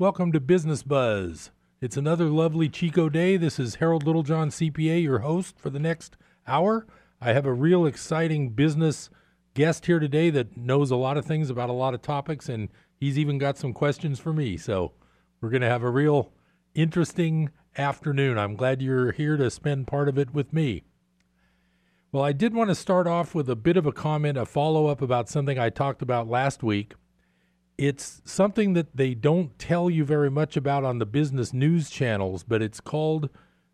Welcome to Business Buzz. It's another lovely Chico day. This is Harold Littlejohn, CPA, your host for the next hour. I have a real exciting business guest here today that knows a lot of things about a lot of topics, and he's even got some questions for me. So we're going to have a real interesting afternoon. I'm glad you're here to spend part of it with me. Well, I did want to start off with a bit of a comment, a follow up about something I talked about last week it's something that they don't tell you very much about on the business news channels, but it's called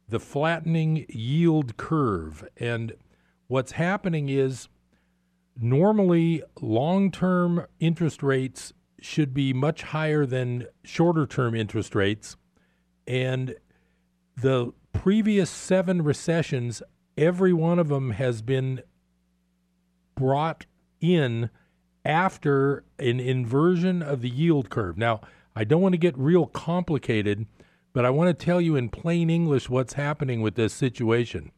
the flattening yield curve. And what's happening is normally long term interest rates should be much higher than shorter term interest rates. And the previous seven recessions, every one of them has been brought in after an inversion of the yield curve. Now, I don't want to get real complicated, but I want to tell you in plain English what's happening with this situation.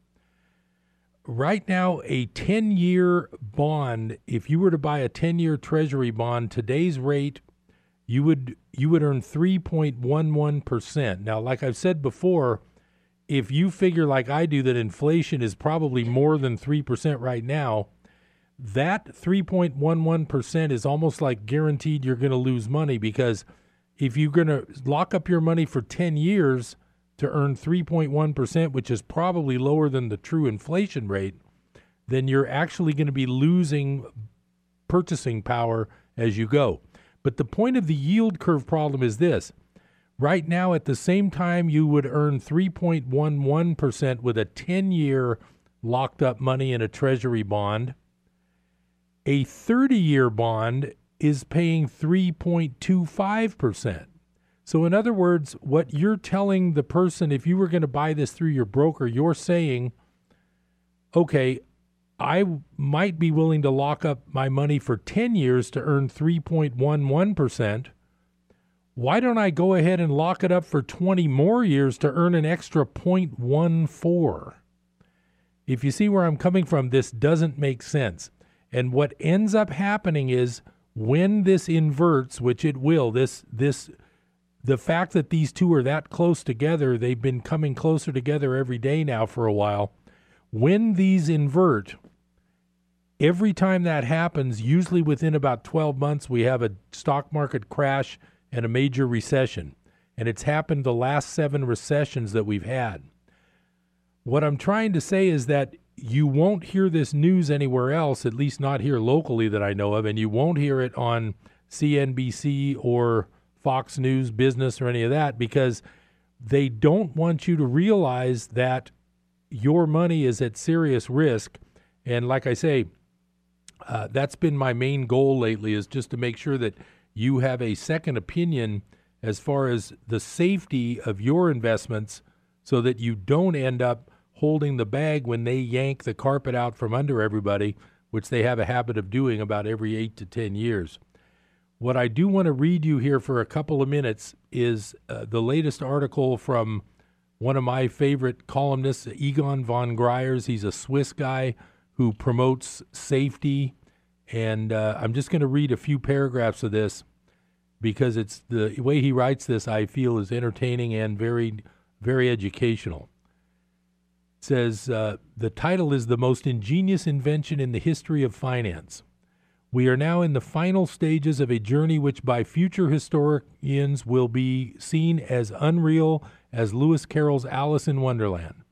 Right now, a 10 year bond, if you were to buy a 10 year treasury bond, today's rate, you would you would earn 3.11%. Now, like I've said before, if you figure like I do that inflation is probably more than 3% right now, that 3.11% is almost like guaranteed you're going to lose money because if you're going to lock up your money for 10 years to earn 3.1%, which is probably lower than the true inflation rate, then you're actually going to be losing purchasing power as you go. But the point of the yield curve problem is this. Right now, at the same time, you would earn 3.11% with a 10 year locked up money in a treasury bond a 30 year bond is paying 3.25%. So, in other words, what you're telling the person, if you were going to buy this through your broker, you're saying, okay, I might be willing to lock up my money for 10 years to earn 3.11%. Why don't I go ahead and lock it up for 20 more years to earn an extra 0.14? If you see where I'm coming from, this doesn't make sense. And what ends up happening is when this inverts, which it will, this this the fact that these two are that close together, they've been coming closer together every day now for a while. When these invert, every time that happens, usually within about 12 months, we have a stock market crash and a major recession. And it's happened the last seven recessions that we've had. What I'm trying to say is that you won't hear this news anywhere else, at least not here locally that I know of, and you won't hear it on CNBC or Fox News Business or any of that because they don't want you to realize that your money is at serious risk. And like I say, uh, that's been my main goal lately is just to make sure that you have a second opinion as far as the safety of your investments so that you don't end up holding the bag when they yank the carpet out from under everybody, which they have a habit of doing about every eight to 10 years. What I do want to read you here for a couple of minutes is uh, the latest article from one of my favorite columnists, Egon von Greyerz. He's a Swiss guy who promotes safety. And uh, I'm just going to read a few paragraphs of this because it's the way he writes this, I feel, is entertaining and very, very educational says uh, the title is the most ingenious invention in the history of finance. We are now in the final stages of a journey which, by future historians, will be seen as unreal as Lewis Carroll's Alice in Wonderland.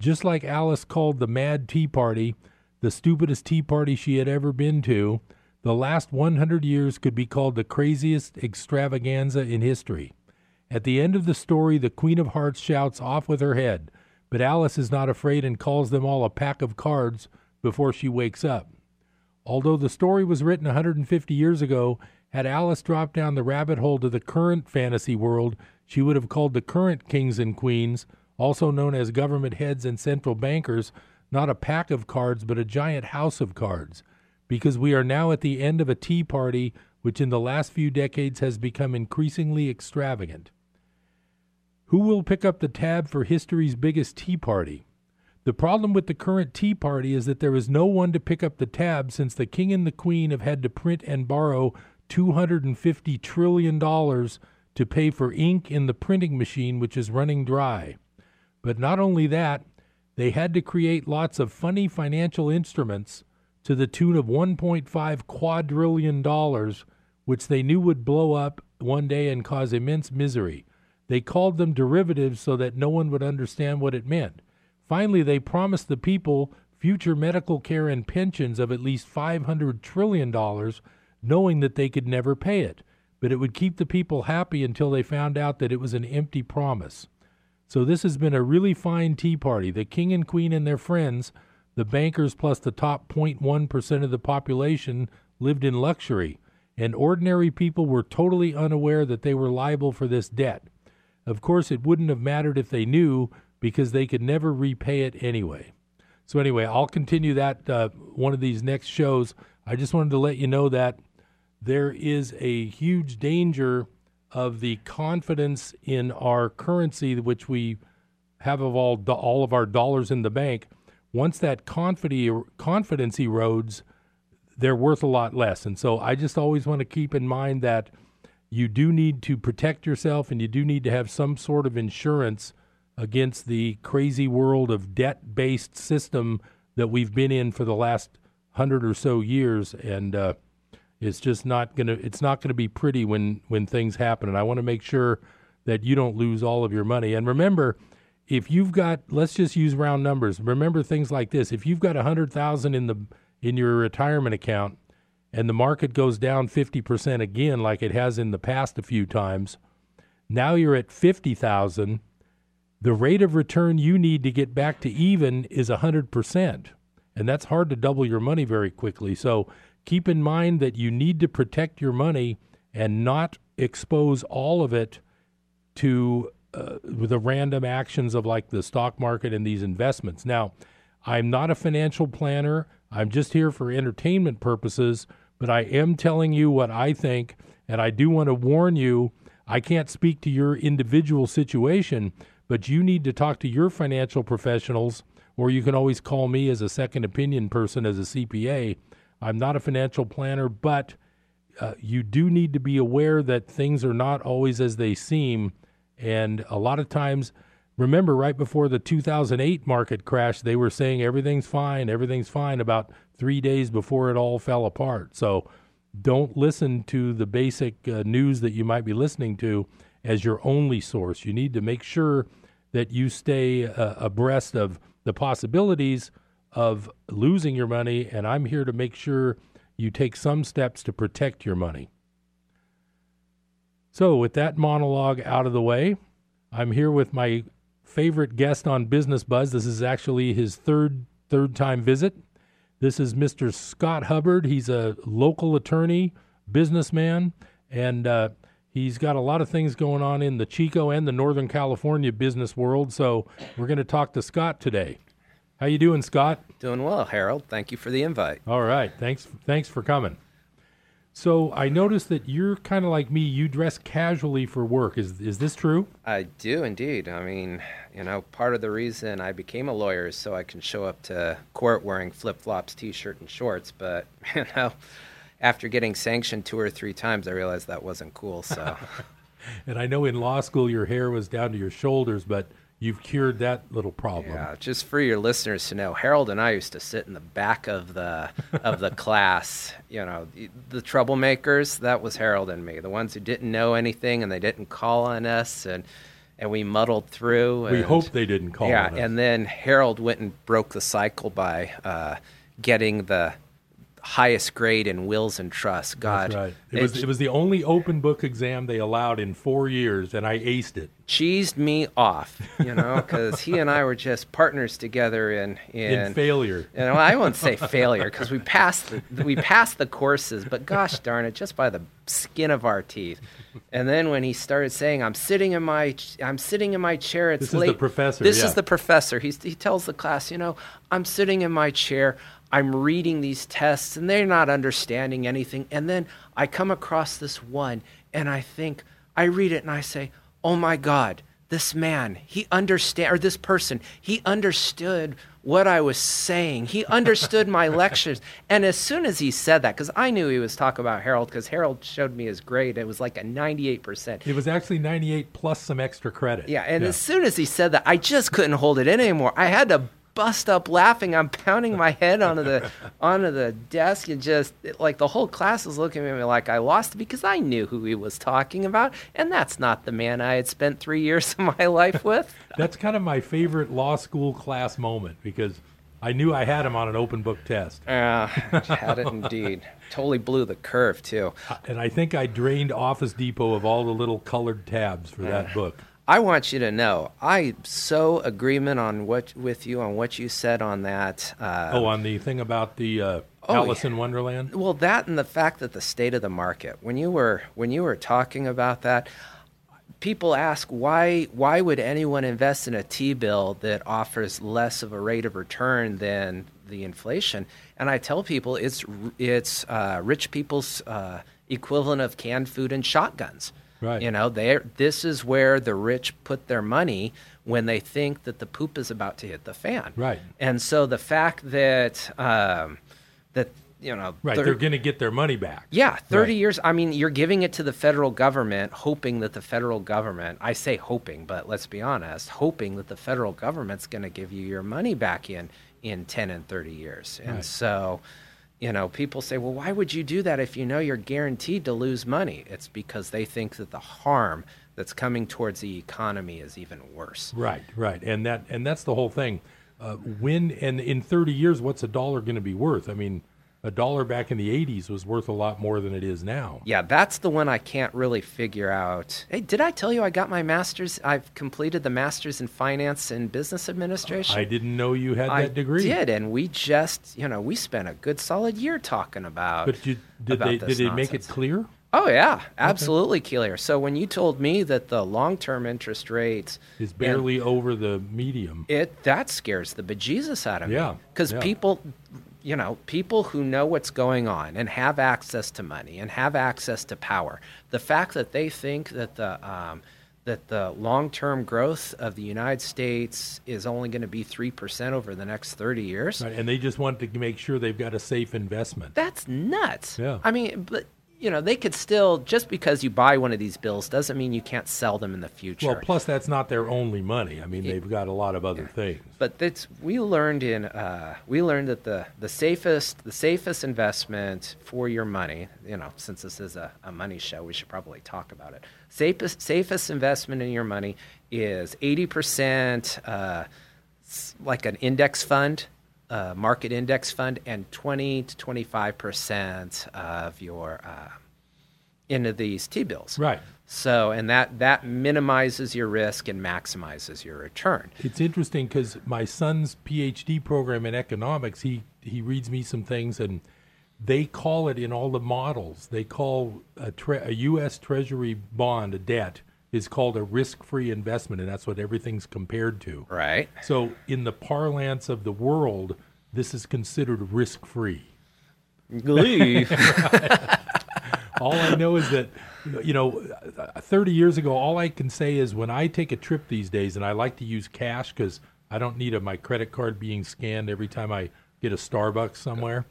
Just like Alice called the Mad Tea Party the stupidest tea party she had ever been to, the last 100 years could be called the craziest extravaganza in history. At the end of the story, the Queen of Hearts shouts off with her head. But Alice is not afraid and calls them all a pack of cards before she wakes up. Although the story was written 150 years ago, had Alice dropped down the rabbit hole to the current fantasy world, she would have called the current kings and queens, also known as government heads and central bankers, not a pack of cards, but a giant house of cards. Because we are now at the end of a tea party which in the last few decades has become increasingly extravagant. Who will pick up the tab for history's biggest tea party? The problem with the current tea party is that there is no one to pick up the tab since the king and the queen have had to print and borrow $250 trillion to to pay for ink in the printing machine, which is running dry. But not only that, they had to create lots of funny financial instruments to the tune of 1.5 quadrillion dollars, which they knew would blow up one day and cause immense misery. They called them derivatives so that no one would understand what it meant. Finally, they promised the people future medical care and pensions of at least $500 trillion, knowing that they could never pay it. But it would keep the people happy until they found out that it was an empty promise. So this has been a really fine tea party. The king and queen and their friends, the bankers plus the top 0.1% of the population, lived in luxury, and ordinary people were totally unaware that they were liable for this debt. Of course, it wouldn't have mattered if they knew because they could never repay it anyway. So, anyway, I'll continue that uh, one of these next shows. I just wanted to let you know that there is a huge danger of the confidence in our currency, which we have of all, all of our dollars in the bank. Once that confidence erodes, they're worth a lot less. And so I just always want to keep in mind that you do need to protect yourself and you do need to have some sort of insurance against the crazy world of debt based system that we've been in for the last hundred or so years. And, uh, it's just not gonna. It's not gonna be pretty when when things happen. And I want to make sure that you don't lose all of your money. And remember, if you've got, let's just use round numbers. Remember things like this. If you've got a hundred thousand in the in your retirement account, and the market goes down fifty percent again, like it has in the past a few times, now you're at fifty thousand. The rate of return you need to get back to even is hundred percent, and that's hard to double your money very quickly. So keep in mind that you need to protect your money and not expose all of it to uh, the random actions of like the stock market and these investments. Now, I'm not a financial planner. I'm just here for entertainment purposes, but I am telling you what I think, and I do want to warn you I can't speak to your individual situation, but you need to talk to your financial professionals, or you can always call me as a second opinion person as a CPA I'm not a financial planner, but uh, you do need to be aware that things are not always as they seem. And a lot of times, remember, right before the 2008 market crash, they were saying everything's fine, everything's fine about three days before it all fell apart. So don't listen to the basic uh, news that you might be listening to as your only source. You need to make sure that you stay uh, abreast of the possibilities of losing your money, and I'm here to make sure you take some steps to protect your money. So, with that monologue out of the way, I'm here with my favorite guest on Business Buzz. This is actually his third third time visit. This is Mr. Scott Hubbard. He's a local attorney, businessman, and uh, he's got a lot of things going on in the Chico and the Northern California business world. So we're going to talk to Scott today. How you doing, Scott? Doing well, Harold. Thank you for the invite. All right. Thanks thanks for coming. So I noticed that you're kind of like me. You dress casually for work. Is is this true? I do indeed. I mean, you know, part of the reason I became a lawyer is so I can show up to court wearing flip flops, t-shirt, and shorts. But you know, after getting sanctioned two or three times, I realized that wasn't cool. So. and I know in law school your hair was down to your shoulders, but you've cured that little problem. Yeah, just for your listeners to know, Harold and I used to sit in the back of the of the class. You know, the troublemakers. That was Harold and me, the ones who didn't know anything and they didn't call on us, and and we muddled through. And, we hope they didn't call. Yeah, and then Harold went and broke the cycle by uh, getting the highest grade in wills and trusts. God, right. It, it was it was the only open book exam they allowed in four years, and I aced it. Cheesed me off, you know, because he and I were just partners together in in, in failure. You know, I won't say failure because we passed the, we passed the courses, but gosh darn it, just by the skin of our teeth. And then when he started saying, "I'm sitting in my I'm sitting in my chair," it's this late. This is the professor. This yeah. is the professor. He's, he tells the class, you know, I'm sitting in my chair. I'm reading these tests and they're not understanding anything. And then I come across this one and I think, I read it and I say, oh my God, this man, he understand or this person, he understood what I was saying. He understood my lectures. And as soon as he said that, because I knew he was talking about Harold, because Harold showed me his grade, it was like a 98%. It was actually 98 plus some extra credit. Yeah, and as soon as he said that, I just couldn't hold it in anymore. I had to bust up laughing. I'm pounding my head onto the onto the desk and just like the whole class was looking at me like I lost because I knew who he was talking about, and that's not the man I had spent three years of my life with. that's kind of my favorite law school class moment because I knew I had him on an open book test. Yeah, had it indeed. Totally blew the curve too. And I think I drained Office Depot of all the little colored tabs for that ah, book. I want you to know I so agreement on what with you on what you said on that. Uh, oh, on the thing about the uh, oh, Alice yeah. in Wonderland. Well, that and the fact that the state of the market. When you were when you were talking about that, people ask why why would anyone invest in a T bill that offers less of a rate of return than the inflation? And I tell people it's it's uh, rich people's uh, equivalent of canned food and shotguns. Right. You know, they this is where the rich put their money when they think that the poop is about to hit the fan. Right. And so the fact that um, that you know, right, thir- they're going to get their money back. Yeah, thirty right. years. I mean, you're giving it to the federal government, hoping that the federal government. I say hoping, but let's be honest, hoping that the federal government's going to give you your money back in in ten and thirty years. And right. so you know, people say, well, why would you do that if you know you're guaranteed to lose money? It's because they think that the harm that's coming towards the economy is even worse. Right, right, and that and that's the whole thing. Uh, when and in 30 years, what's a dollar going to be worth? I mean, a dollar back in the 80s was worth a lot more than it is now. Yeah, that's the one I can't really figure out. Hey, did I tell you I got my master's? I've completed the master's in finance and business administration. I didn't know you had I that degree. did, and we just, you know, we spent a good solid year talking about. But you, did they did they make it clear? Oh yeah, absolutely okay. clear. So when you told me that the long-term interest rate is barely over the medium, it that scares the bejesus out of me. yeah, me. Because yeah. people you know, people who know what's going on and have access to money and have access to power, the fact that they think that the um, that the long-term growth of the United States is only going to be three percent over the next thirty years, right, and they just want to make sure they've got a safe investment. That's nuts. Yeah, I mean, but you know, they could still just because you buy one of these bills doesn't mean you can't sell them in the future. Well, plus that's not their only money. I mean, they've got a lot of other yeah. things. But that's we learned in uh, we learned that the the safest the safest investment for your money, you know, since this is a, a money show, we should probably talk about it. Safest safest investment in your money is eighty percent uh, like an index fund uh, market index fund and 20 to 25 percent of your uh, into these T-bills. Right. So, and that that minimizes your risk and maximizes your return. It's interesting because my son's PhD program in economics, he he reads me some things, and they call it in all the models. They call a, tre- a U.S. Treasury bond, a debt, is called a risk-free investment, and that's what everything's compared to. Right. So, in the parlance of the world, this is considered risk-free. Glee. All I know is that, you know, uh, 30 years ago, all I can say is when I take a trip these days, and I like to use cash because I don't need a, my credit card being scanned every time I get a Starbucks somewhere.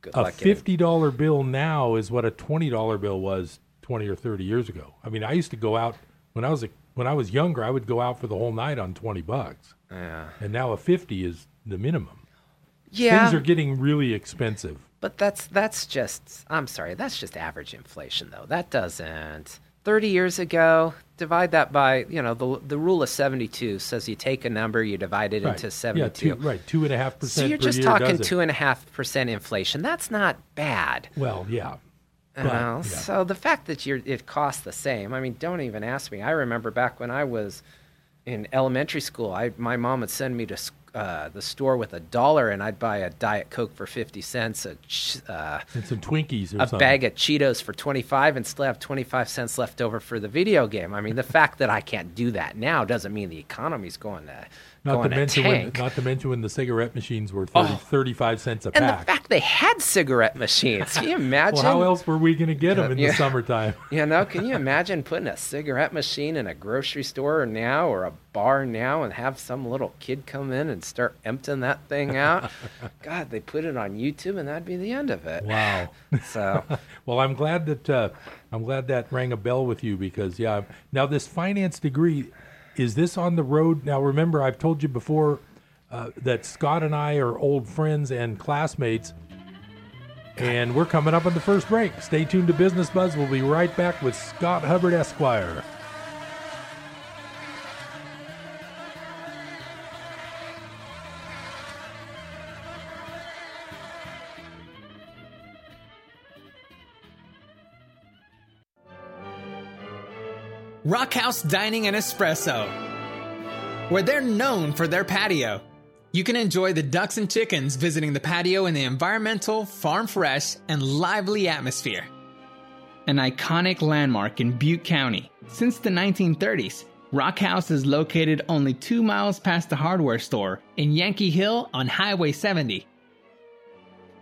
Good a $50 bill now is what a $20 bill was 20 or 30 years ago. I mean, I used to go out when I was a, when I was younger, I would go out for the whole night on 20 bucks. Yeah. And now a 50 is the minimum. Yeah. Things are getting really expensive. But that's that's just I'm sorry, that's just average inflation though. That doesn't 30 years ago, divide that by, you know, the the rule of 72 says you take a number, you divide it right. into 72. Yeah, two, right, two and a half percent. So you're just year, talking two and a half percent inflation. That's not bad. Well, yeah. But, yeah. So the fact that you're, it costs the same. I mean, don't even ask me. I remember back when I was in elementary school, I my mom would send me to uh, the store with a dollar and I'd buy a Diet Coke for 50 cents, a, uh, and some Twinkies or a something. bag of Cheetos for 25 and still have 25 cents left over for the video game. I mean, the fact that I can't do that now doesn't mean the economy's going to not to mention when, not to mention when the cigarette machines were 30, 35 cents a and pack. the fact they had cigarette machines. Can you imagine? well, how else were we going to get them in Yeah. the summertime? You know, can you imagine putting a cigarette machine in a grocery store now or a bar now and have some little kid come in and start emptying that thing out? God, they put it on YouTube and that'd be the end of it. Wow. So, Well, I'm glad that uh, I'm glad that rang a bell with you because yeah. Now this finance degree, is this on the road? Now remember, I've told you before uh, that Scott and I are old friends and classmates, and we're coming up on the first break. Stay tuned to Business Buzz. We'll be right back with Scott Hubbard Esquire. Rockhouse Dining and Espresso, where they're known for their patio. You can enjoy the ducks and chickens visiting the patio in the environmental, farm fresh, and lively atmosphere. An iconic landmark in Butte County. Since the 1930s, Rockhouse is located only two miles past the hardware store in Yankee Hill on Highway 70.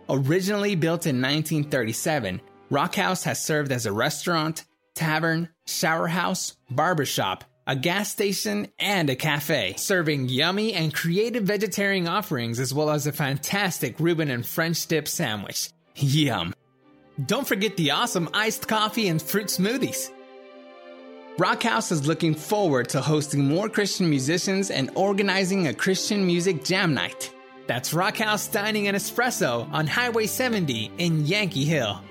Originally built in 1937, Rockhouse has served as a restaurant, tavern, shower house, barbershop, a gas station, and a cafe, serving yummy and creative vegetarian offerings as well as a fantastic Reuben and French dip sandwich. Yum. Don't forget the awesome iced coffee and fruit smoothies. Rockhouse is looking forward to hosting more Christian musicians and organizing a Christian music jam night. That's Rockhouse Dining and Espresso on Highway 70 in Yankee Hill.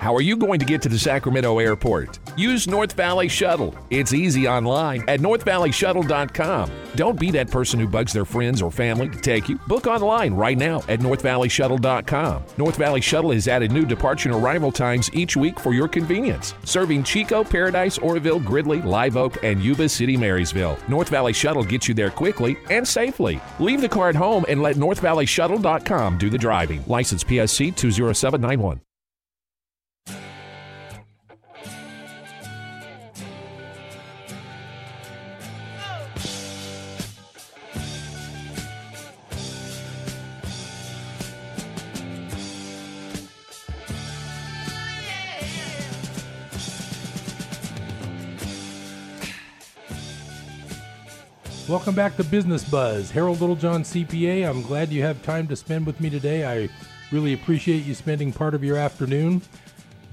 How are you going to get to the Sacramento airport? Use North Valley Shuttle. It's easy online at northvalleyshuttle.com. Don't be that person who bugs their friends or family to take you. Book online right now at northvalleyshuttle.com. North Valley Shuttle has added new departure and arrival times each week for your convenience, serving Chico, Paradise, Oroville, Gridley, Live Oak, and Yuba City, Marysville. North Valley Shuttle gets you there quickly and safely. Leave the car at home and let northvalleyshuttle.com do the driving. License PSC 20791. Welcome back to Business Buzz. Harold Littlejohn, CPA. I'm glad you have time to spend with me today. I really appreciate you spending part of your afternoon.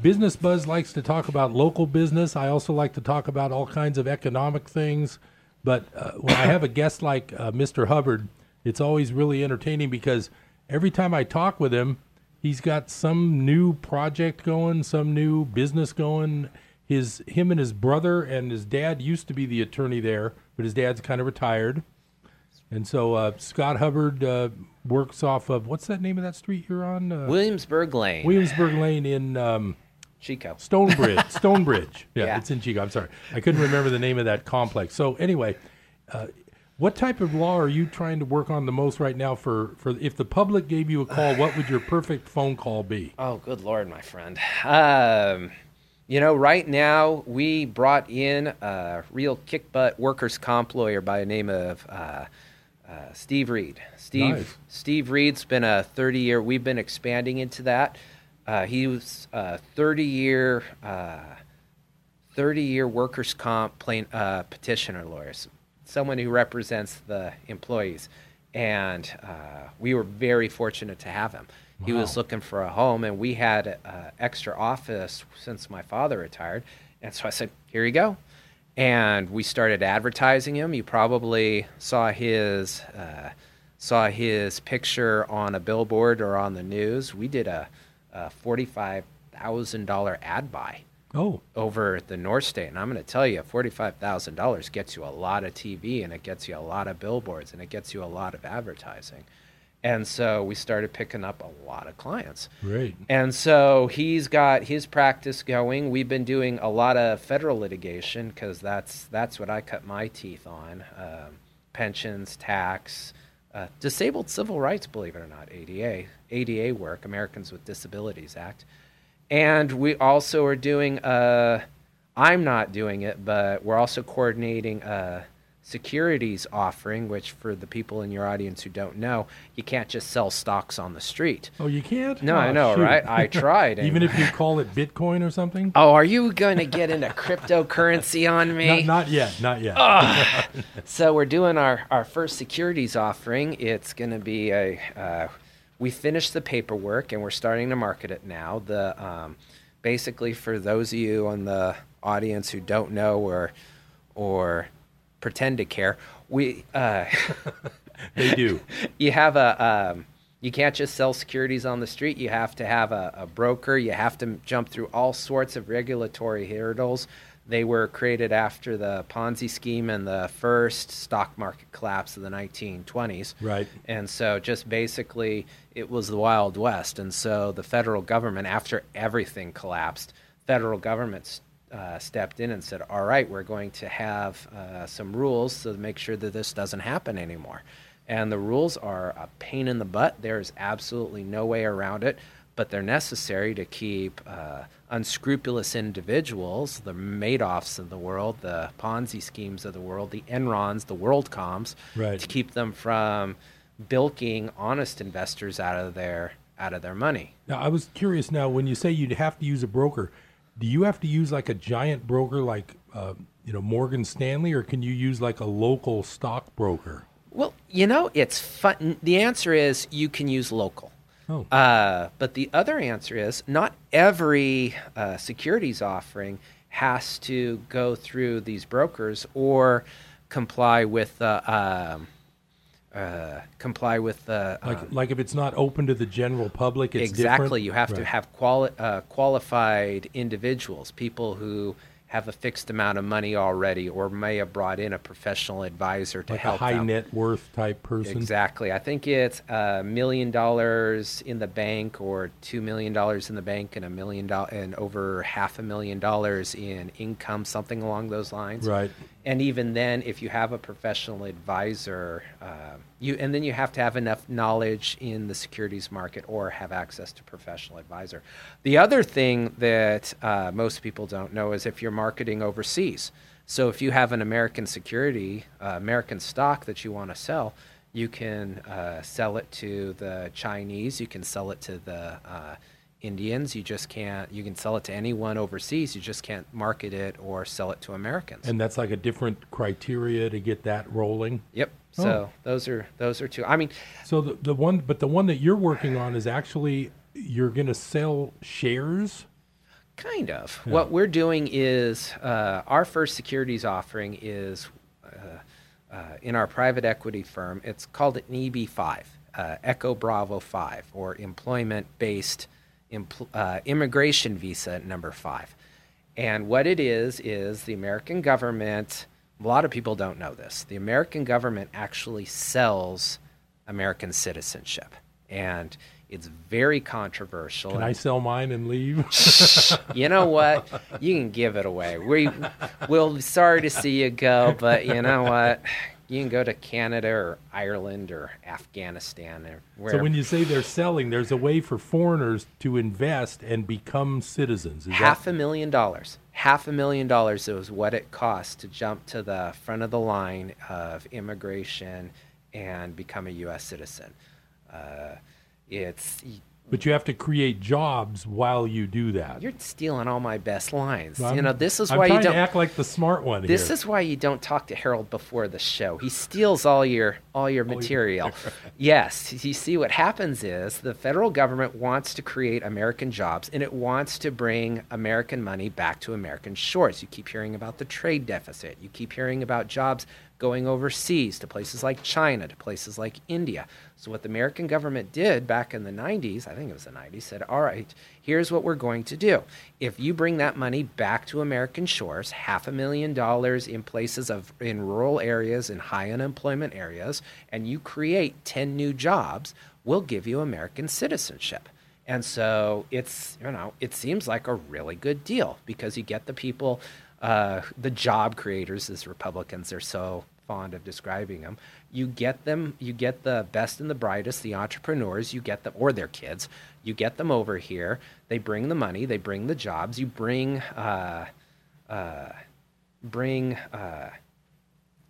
Business Buzz likes to talk about local business. I also like to talk about all kinds of economic things. But uh, when I have a guest like uh, Mr. Hubbard, it's always really entertaining because every time I talk with him, he's got some new project going, some new business going. His him and his brother and his dad used to be the attorney there, but his dad's kind of retired. And so uh, Scott Hubbard uh, works off of what's that name of that street you're on? Uh, Williamsburg Lane, Williamsburg Lane in um, Chico. Stonebridge. Stonebridge. Yeah, Yeah. it's in Chico. I'm sorry, I couldn't remember the name of that complex. So anyway, uh, what type of law are you trying to work on the most right now? For for if the public gave you a call, what would your perfect phone call be? Oh, good lord, my friend. Um, you know, right now we brought in a real kick butt workers' comp lawyer by the name of uh, uh, Steve Reed. Steve Nice. Steve Reed's been a 30 year. We've been expanding into that. Uh, he was a 30 year. Uh, 30 year workers' comp plain, uh, petitioner lawyer, someone who represents the employees. And uh, we were very fortunate to have him. He was looking for a home, and we had uh, extra office since my father retired. And so I said, Here you go. And we started advertising him. You probably saw his. Uh, saw his picture on a billboard or on the news. We did a, a forty-five thousand dollar ad buy Oh, over the North State, and I'm going to tell you, forty-five thousand dollars gets you a lot of TV, and it gets you a lot of billboards, and it gets you a lot of advertising. And so we started picking up a lot of clients. Great. And so he's got his practice going. We've been doing a lot of federal litigation because that's that's what I cut my teeth on: um, pensions, tax, uh, disabled civil rights. Believe it or not, ADA, ADA work, Americans with Disabilities Act, and we also are doing. Uh, I'm not doing it, but we're also coordinating. Uh, securities offering, which for the people in your audience who don't know, you can't just sell stocks on the street. Oh, you can't? No, Oh, I know, shoot. right? I tried. Even if you call it Bitcoin or something? Oh, are you going to get into cryptocurrency on me? Not, not yet. Not yet. So we're doing our, our first securities offering. It's going to be a. Uh, we finished the paperwork and we're starting to market it now. The um, basically for those of you on the audience who don't know or or pretend to care, we uh, they do. you have a um, you can't just sell securities on the street. You have to have a, a broker. You have to jump through all sorts of regulatory hurdles. They were created after the ponzi scheme and the first stock market collapse of the 1920s Right. and so just basically it was the wild west. And so the federal government after everything collapsed federal government uh, stepped in and said all right we're going to have uh, some rules to make sure that this doesn't happen anymore and the rules are a pain in the butt there's absolutely no way around it but they're necessary to keep uh, unscrupulous individuals, the Madoffs of the world, the Ponzi schemes of the world, the Enrons, the WorldComs, Right. to keep them from bilking honest investors out of their out of their money. Now, I was curious now, when you say you'd have to use a broker, do you have to use like a giant broker like, uh, you know, Morgan Stanley, or can you use like a local stockbroker? Well, you know, it's fun. The answer is you can use local. Oh. Uh, but the other answer is not every uh, securities offering has to go through these brokers or comply with the um, uh, comply with the Like, um, like if it's not open to the general public, it's exactly. different? You have to have quali- uh, qualified individuals, people who have a fixed amount of money already, or may have brought in a professional advisor to like a help high them. net worth type person. Exactly. I think it's a million dollars in the bank, or two million dollars in the bank, and a million dollars and over half a million dollars in income, something along those lines. Right. And even then, if you have a professional advisor, uh, you and then you have to have enough knowledge in the securities market or have access to professional advisor. The other thing that uh, most people don't know is if you're marketing overseas. So if you have an American security, uh, American stock that you want to sell, you can uh, sell it to the Chinese. You can sell it to the uh, Indians. You just can't. You can sell it to anyone overseas. You just can't market it or sell it to Americans. And that's like a different criteria to get that rolling. Yep. Oh. So those are those are two. I mean, So the, the one, but the one that you're working on is actually you're going to sell shares. kind of. What we're doing is uh, our first securities offering is uh, uh, in our private equity firm. It's called an EB5, uh, Echo Bravo 5, or employment-based empl- uh, immigration visa number five. And what it is is the American government. A lot of people don't know this. The American government actually sells American citizenship, and it's very controversial. Can I sell mine and leave? you know what? You can give it away. We will be sorry to see you go, but you know what? You can go to Canada or Ireland or Afghanistan or where. so when you say they're selling, there's a way for foreigners to invest and become citizens. Is half a million dollars, half a million dollars is what it costs to jump to the front of the line of immigration and become a U.S. citizen. Uh, it's that, but you have to create jobs while you do that. you're stealing all my best lines. I'm- you know this is I'm why you don't to act like the smart one This here. is why you don't talk to Harold before the show. He steals all your all your material. yes, you see what happens is the federal government wants to create American jobs and it wants to bring American money back to American shores. You keep hearing about the trade deficit. You keep hearing about jobs going overseas to places like China, to places like India. So, what the American government did back in the 90s, I think it was the 90s, said, all right, here's what we're going to do. If you bring that money back to American shores, half a million dollars in places of in rural areas, in high unemployment areas, and you create 10 new jobs, we'll give you American citizenship. And so it's, you know, it seems like a really good deal because you get the people, uh, the job creators, as Republicans are so fond of describing them. You get them, you get the best and the brightest, the entrepreneurs, you get them, or their kids, you get them over here. They bring the money, they bring the jobs, you bring, uh, uh, bring, uh,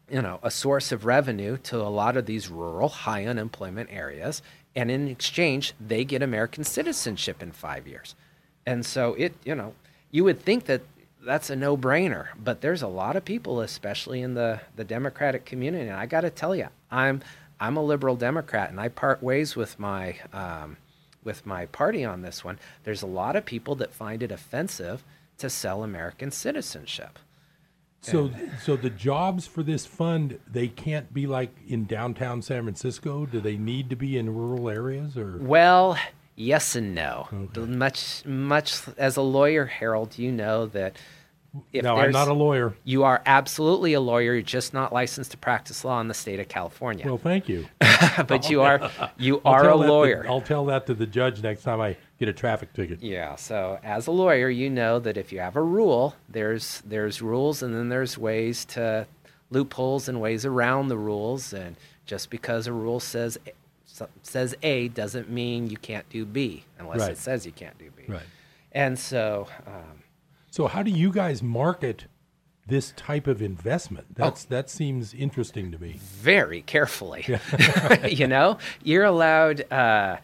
you know, a source of revenue to a lot of these rural, high unemployment areas, and in exchange, they get American citizenship in five years. And so it, you know, you would think that that's a no-brainer, but there's a lot of people, especially in the the Democratic community, and I got to tell you, I'm I'm a liberal Democrat, and I part ways with my um, with my party on this one. There's a lot of people that find it offensive to sell American citizenship. So, so the jobs for this fund they can't be like in downtown San Francisco. Do they need to be in rural areas or? Well, yes and no. Much, much as a lawyer, Harold, you know that. If no, I'm not a lawyer. You are absolutely a lawyer. You're just not licensed to practice law in the state of California. Well, thank you. but you are, you I'll are a that to- lawyer. I'll tell that to the judge next time I get a traffic ticket. Yeah. So as a lawyer, you know that if you have a rule, there's there's rules, and then there's ways to loopholes and ways around the rules. And just because a rule says says A doesn't mean you can't do B unless Right. it says you can't do B. Right. And so. Um, So, how do you guys market this type of investment? Oh. That's that seems interesting to me. very carefully. you know, you're allowed. Uh,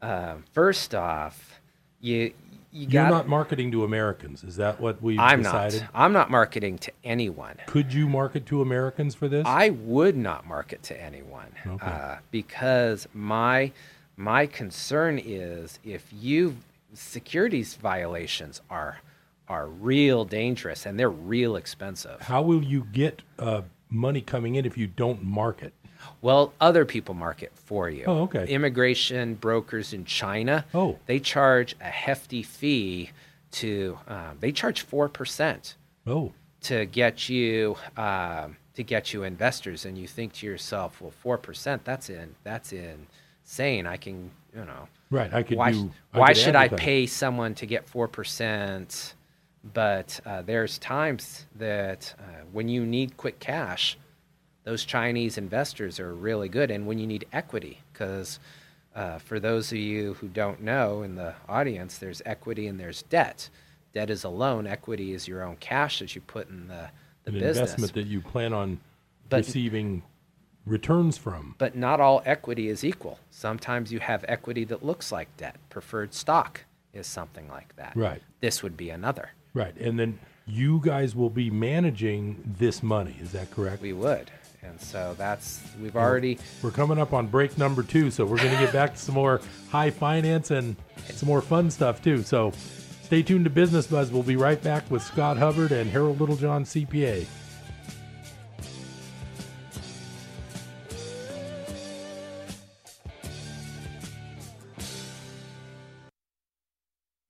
uh, first off, you you You're got. not marketing to Americans. Is that what we've I'm decided? not. I'm not marketing to anyone. Could you market to Americans for this? I would not market to anyone Okay. uh, because my my concern is if you securities violations are are real dangerous and they're real expensive. How will you get uh, money coming in if you don't market? Well, other people market for you. Oh, okay. Immigration brokers in China. Oh. They charge a hefty fee to. Um, they charge four percent Oh, to get you um, to get you investors, and you think to yourself, well, four percent. That's in. That's insane. I can. You know. right. I could why do. why could should I pay someone to get four percent? But uh, there's times that uh, when you need quick cash, those Chinese investors are really good, and when you need equity, because uh, for those of you who don't know in the audience, there's equity and there's debt. Debt is a loan. Equity is your own cash that you put in the, the an business. investment that you plan on But- receiving returns from? But not all equity is equal. Sometimes you have equity that looks like debt. Preferred stock is something like that. Right. This would be another. Right, and then you guys will be managing this money. Is that correct? We would. And so that's, we've already, We're coming up on break number two, so we're going to get back to some more high finance and some more fun stuff too. So stay tuned to Business Buzz. We'll be right back with Scott Hubbard and Harold Littlejohn, CPA.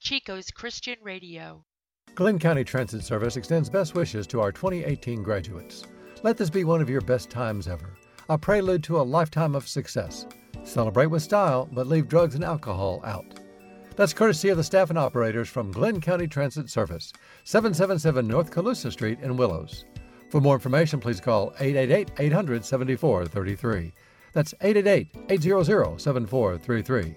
Chico's Christian Radio. Glenn County Transit Service extends best wishes to our 2018 graduates. Let this be one of your best times ever, a prelude to a lifetime of success. Celebrate with style, but leave drugs and alcohol out. That's courtesy of the staff and operators from Glenn County Transit Service, 777 North Colusa Street in Willows. For more information, please call 888 800 7433. That's 888 800 7433.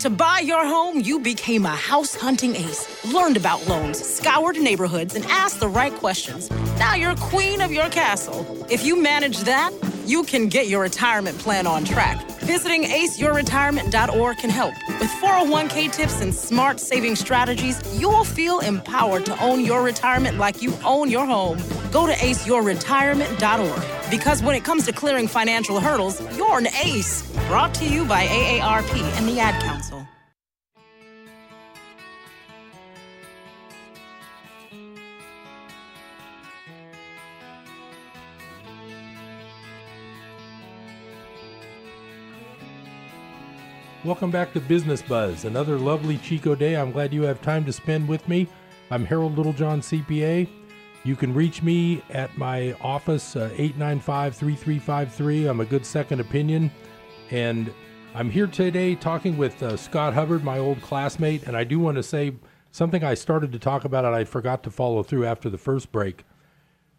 To buy your home, you became a house hunting ace, learned about loans, scoured neighborhoods, and asked the right questions. Now you're queen of your castle. If you manage that, you can get your retirement plan on track. Visiting aceyourretirement.org can help. With 401k tips and smart saving strategies, you'll feel empowered to own your retirement like you own your home. Go to aceyourretirement.org because when it comes to clearing financial hurdles, you're an ace. Brought to you by AARP and the Ad Council. Welcome back to Business Buzz. Another lovely Chico day. I'm glad you have time to spend with me. I'm Harold Littlejohn, CPA. You can reach me at my office, uh, 895 3353. I'm a good second opinion. And I'm here today talking with uh, Scott Hubbard, my old classmate. And I do want to say something I started to talk about and I forgot to follow through after the first break.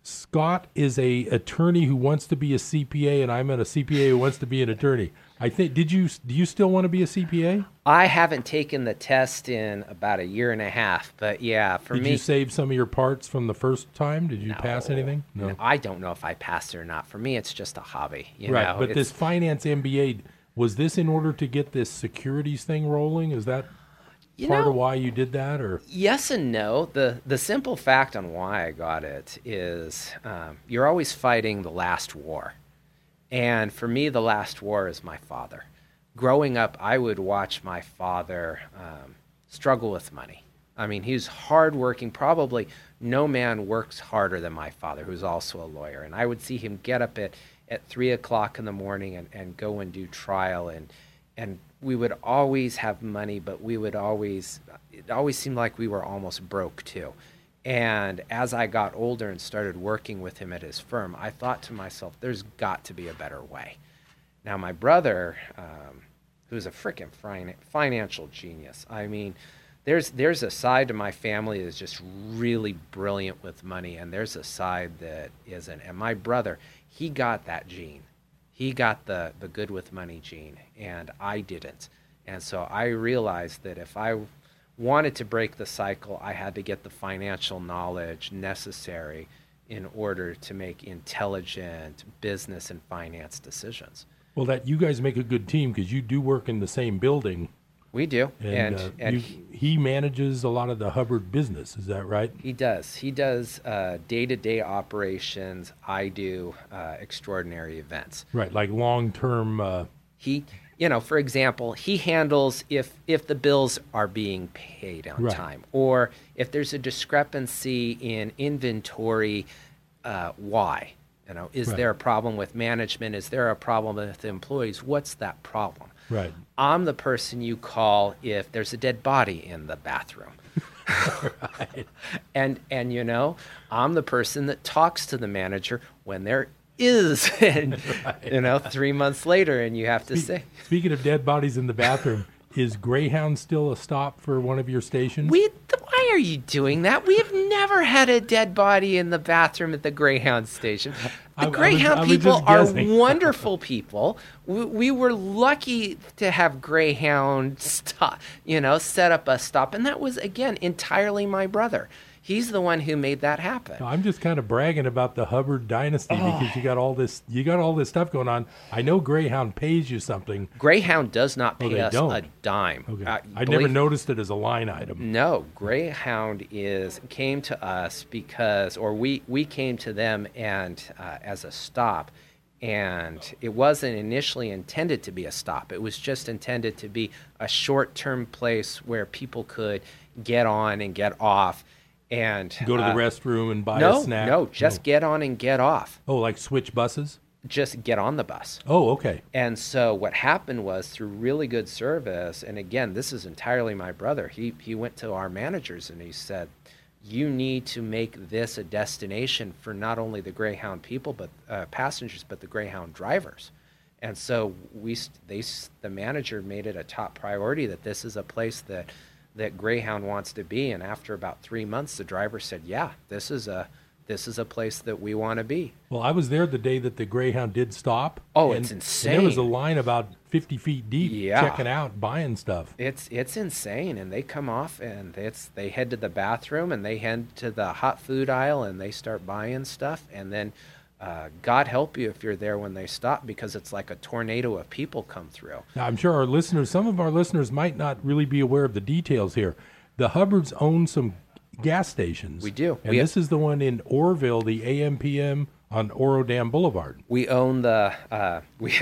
Scott is a attorney who wants to be a CPA, and I'm a CPA who wants to be an attorney. I think. Did you do you still want to be a CPA? I haven't taken the test in about a year and a half, but yeah, for did me. Did you save some of your parts from the first time? Did you no, pass anything? No. I don't know if I passed it or not. For me, it's just a hobby. You right, know? but this finance MBA was this in order to get this securities thing rolling? Is that you part know, of why you did that, or yes and no. the The simple fact on why I got it is um, you're always fighting the last war, and for me, the last war is my father. Growing up, I would watch my father um, struggle with money. I mean, he's hardworking. Probably no man works harder than my father, who's also a lawyer. And I would see him get up at, at three o'clock in the morning and, and go and do trial and and we would always have money, but we would always, it always seemed like we were almost broke too. And as I got older and started working with him at his firm, I thought to myself, there's got to be a better way. Now, my brother, um, who's a freaking financial genius, I mean, there's, there's a side to my family that's just really brilliant with money, and there's a side that isn't. And my brother, he got that gene he got the, the good with money gene, and I didn't. And so I realized that if I wanted to break the cycle, I had to get the financial knowledge necessary in order to make intelligent business and finance decisions. Well, that you guys make a good team because you do work in the same building. We do, and, and, uh, and you, he manages a lot of the Hubbard business. Is that right? He does. He does day to day operations. I do uh, extraordinary events. Right, like long term. Uh, he, you know, for example, he handles if if the bills are being paid on right. time, or if there's a discrepancy in inventory. Uh, why? You know, is Right. there a problem with management? Is there a problem with employees? What's that problem? Right. I'm the person you call if there's a dead body in the bathroom. And and you know, I'm the person that talks to the manager when there is and you know, 3 months later and you have to say Speaking of dead bodies in the bathroom, is Greyhound still a stop for one of your stations? we are you doing that? We have never had a dead body in the bathroom at the Greyhound station. The I- Greyhound I was people are wonderful people. We, we were lucky to have Greyhound stop, you know, set up a stop, and that was again entirely my brother. He's the one who made that happen. No, I'm just kind of bragging about the Hubbard dynasty Oh. because you got all this you got all this stuff going on. I know Greyhound pays you something. Greyhound does not Oh, pay they us don't. a dime. Okay. Uh, I never noticed it as a line item. No, Greyhound is came to us because, or we we came to them and uh, as a stop, and it wasn't initially intended to be a stop. It was just intended to be a short-term place where people could get on and get off, and Go to the uh, restroom and buy no, a snack. no, just get on and get off. Oh, like switch buses? Just get on the bus. Oh, okay. And so what happened was through really good service, and again, this is entirely my brother. He he went to our managers and he said, you need to make this a destination for not only the Greyhound people, but uh, passengers, but the Greyhound drivers. And so we, they, the manager made it a top priority that this is a place that, that Greyhound wants to be. And after about three months, the driver said, "Yeah, this is a, this is a place that we want to be." Well, I was there the day that the Greyhound did stop. Oh, and- it's And there was a line about 50 feet deep Yeah. checking out, buying stuff. It's it's insane, and they come off and it's they head to the bathroom and they head to the hot food aisle and they start buying stuff, and then uh, God help you if you're there when they stop because it's like a tornado of people come through. Now, I'm sure our listeners, some of our listeners might not really be aware of the details here. The Hubbards own some gas stations. We do. And We- this is the one in Oroville, the AMPM on Oro Dam Boulevard. We own the uh, we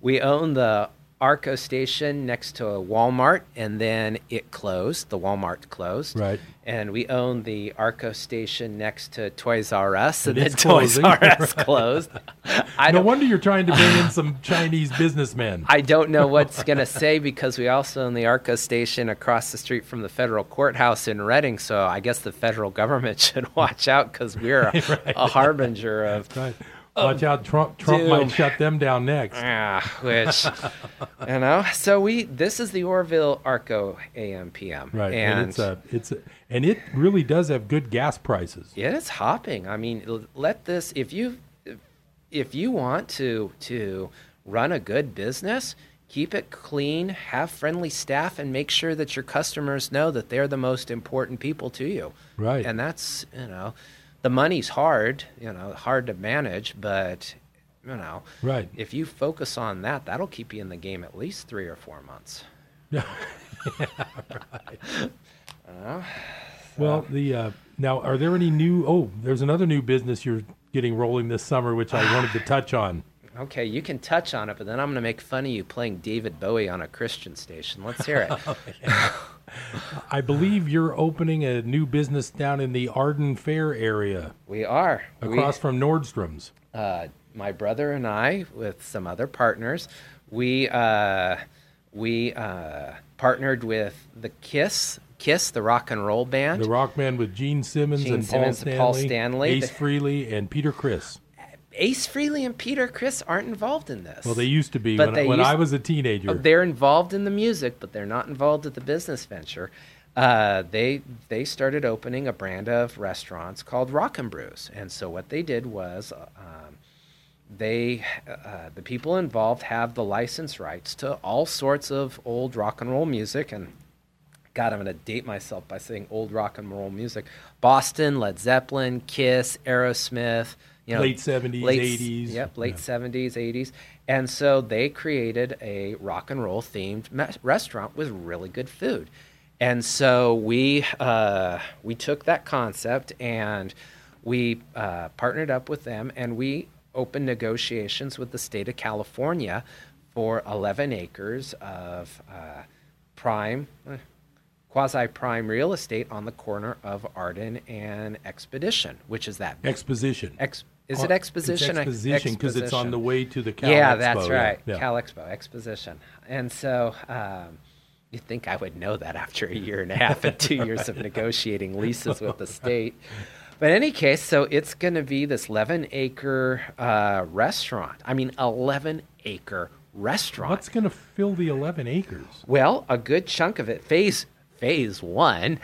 we own the Arco station next to a Walmart, and then it closed. The Walmart closed. Right. And we own the Arco station next to Toys R Us, and, And then Toys. R Us closed. I no don't. wonder you're trying to bring in some Chinese businessmen. I don't know what's going to say because we also own the Arco station across the street from the federal courthouse in Redding. So I guess the federal government should watch out because we're a, a harbinger of Right. Watch out, Trump. Trump doom. might shut them down next. Ah, which you know. So we this is the Oroville Arco AMPM, Right, And, and, it's a, it's a, and it really does have good gas prices. yeah, it's hopping. I mean, let this if you if you want to to run a good business, keep it clean, have friendly staff, and make sure that your customers know that they're the most important people to you. Right. And that's you know, the money's hard, you know, hard to manage, but you know, Right. if you focus on that, that'll keep you in the game at least three or four months. Yeah. Well, the uh, now are there any new? Oh, there's another new business you're getting rolling this summer, which I wanted to touch on. Okay, you can touch on it, but then I'm going to make fun of you playing David Bowie on a Christian station. Let's hear it. I believe you're opening a new business down in the Arden Fair area, we are across from Nordstrom's. Uh, my brother and I, with some other partners, we uh, we uh, partnered with the Kiss, Kiss, the rock and roll band. The rock band with Gene Simmons Gene and Paul Simmons Stanley, and Paul Stanley. Ace Frehley, and Peter Criss. Ace Frehley and Peter Criss aren't involved in this. Well, they used to be But when, when used- I was a teenager. Oh, they're involved in the music, but they're not involved with the business venture. Uh, they they started opening a brand of restaurants called Rock and Brews, and so what they did was, um, they uh, the people involved have the license rights to all sorts of old rock and roll music, and God, I'm going to date myself by saying old rock and roll music: Boston, Led Zeppelin, Kiss, Aerosmith. You know, Late 70s, late- 80s. Yep, late Yeah. 70s, 80s. And so they created a rock and roll themed me- restaurant with really good food. And so we uh, we took that concept and we uh, partnered up with them and we opened negotiations with the state of California for 11 acres of uh, prime, eh, quasi prime real estate on the corner of Arden and Expedition, which is that Exposition. Ex- is it exposition? It's exposition because it's on the way to the Cal yeah, Expo, that's right. Yeah. Cal Expo Exposition. And so um, you'd think I would know that after a year and a half and two years of negotiating leases with the state. But in any case, so it's going to be this 11 acre uh, restaurant. I mean, 11 acre restaurant. What's going to fill the 11 acres? well, a good chunk of it, phase phase one.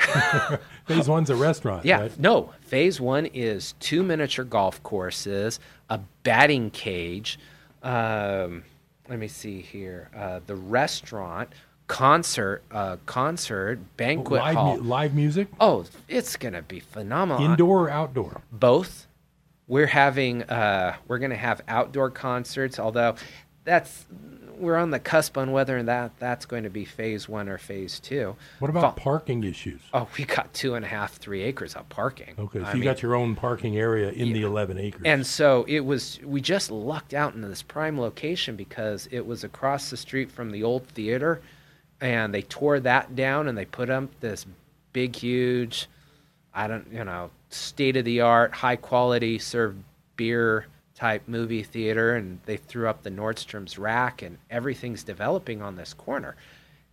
Phase one's a restaurant. Yeah, right? no. Phase one is two miniature golf courses, a batting cage. Um, let me see here. Uh, the restaurant, concert, uh, concert, banquet live, hall. mu- live music, oh, it's gonna be phenomenal. indoor or outdoor. Both. We're having. Uh, we're gonna have outdoor concerts. Although, that's we're on the cusp on whether that that's going to be phase one or phase two. What about Fa- parking issues? Oh, we got two and a half, three acres of parking. Okay, so I you mean, got your own parking area in the 11 acres. And so it was, we just lucked out into this prime location because it was across the street from the old theater. And they tore that down and they put up this big, huge, I don't, you know, state of the art, high quality, serve beer type movie theater. And they threw up the Nordstrom's rack and everything's developing on this corner.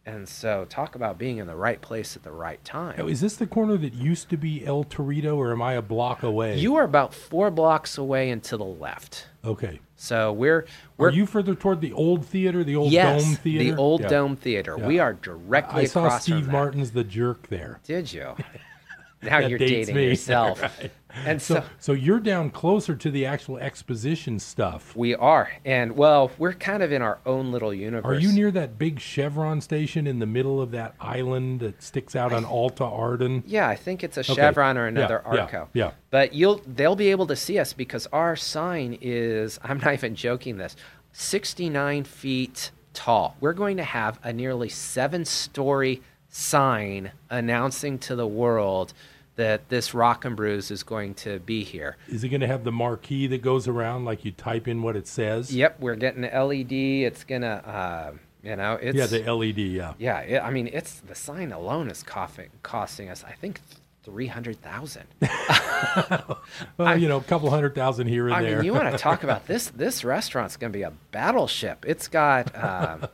And so, talk about being in the right place at the right time. Now, is this the corner that used to be El Torito, or am I a block away? You are about four blocks away and to the left. okay? So we're we're Are you further toward the old theater, the old yes, dome theater? the old Yeah. dome theater. Yeah. We are directly I saw Steve. Martin's The Jerk there. Did you? now you're dating me. yourself. Right. And So, so, so you're down closer to the actual exposition stuff. we are, and well, we're kind of in our own little universe. Are you near that big Chevron station in the middle of that island that sticks out on Alta Arden? Yeah, I think it's a Okay. Chevron or Yeah, another yeah, Arco. yeah. But you'll they'll be able to see us because our sign is I'm not even joking this 69 feet tall. We're going to have a nearly seven story sign announcing to the world that this Rock and Brews is going to be here. Is it going to have the marquee that goes around like you type in what it says? Yep, we're getting the LED. It's gonna, uh, you know, it's Yeah, the LED. Yeah. yeah. It, I mean, it's the sign alone is costing costing us, I think, three hundred thousand. Well, you know, a couple hundred thousand here and I there. mean, you want to talk about this? This restaurant's going to be a battleship. It's got, um,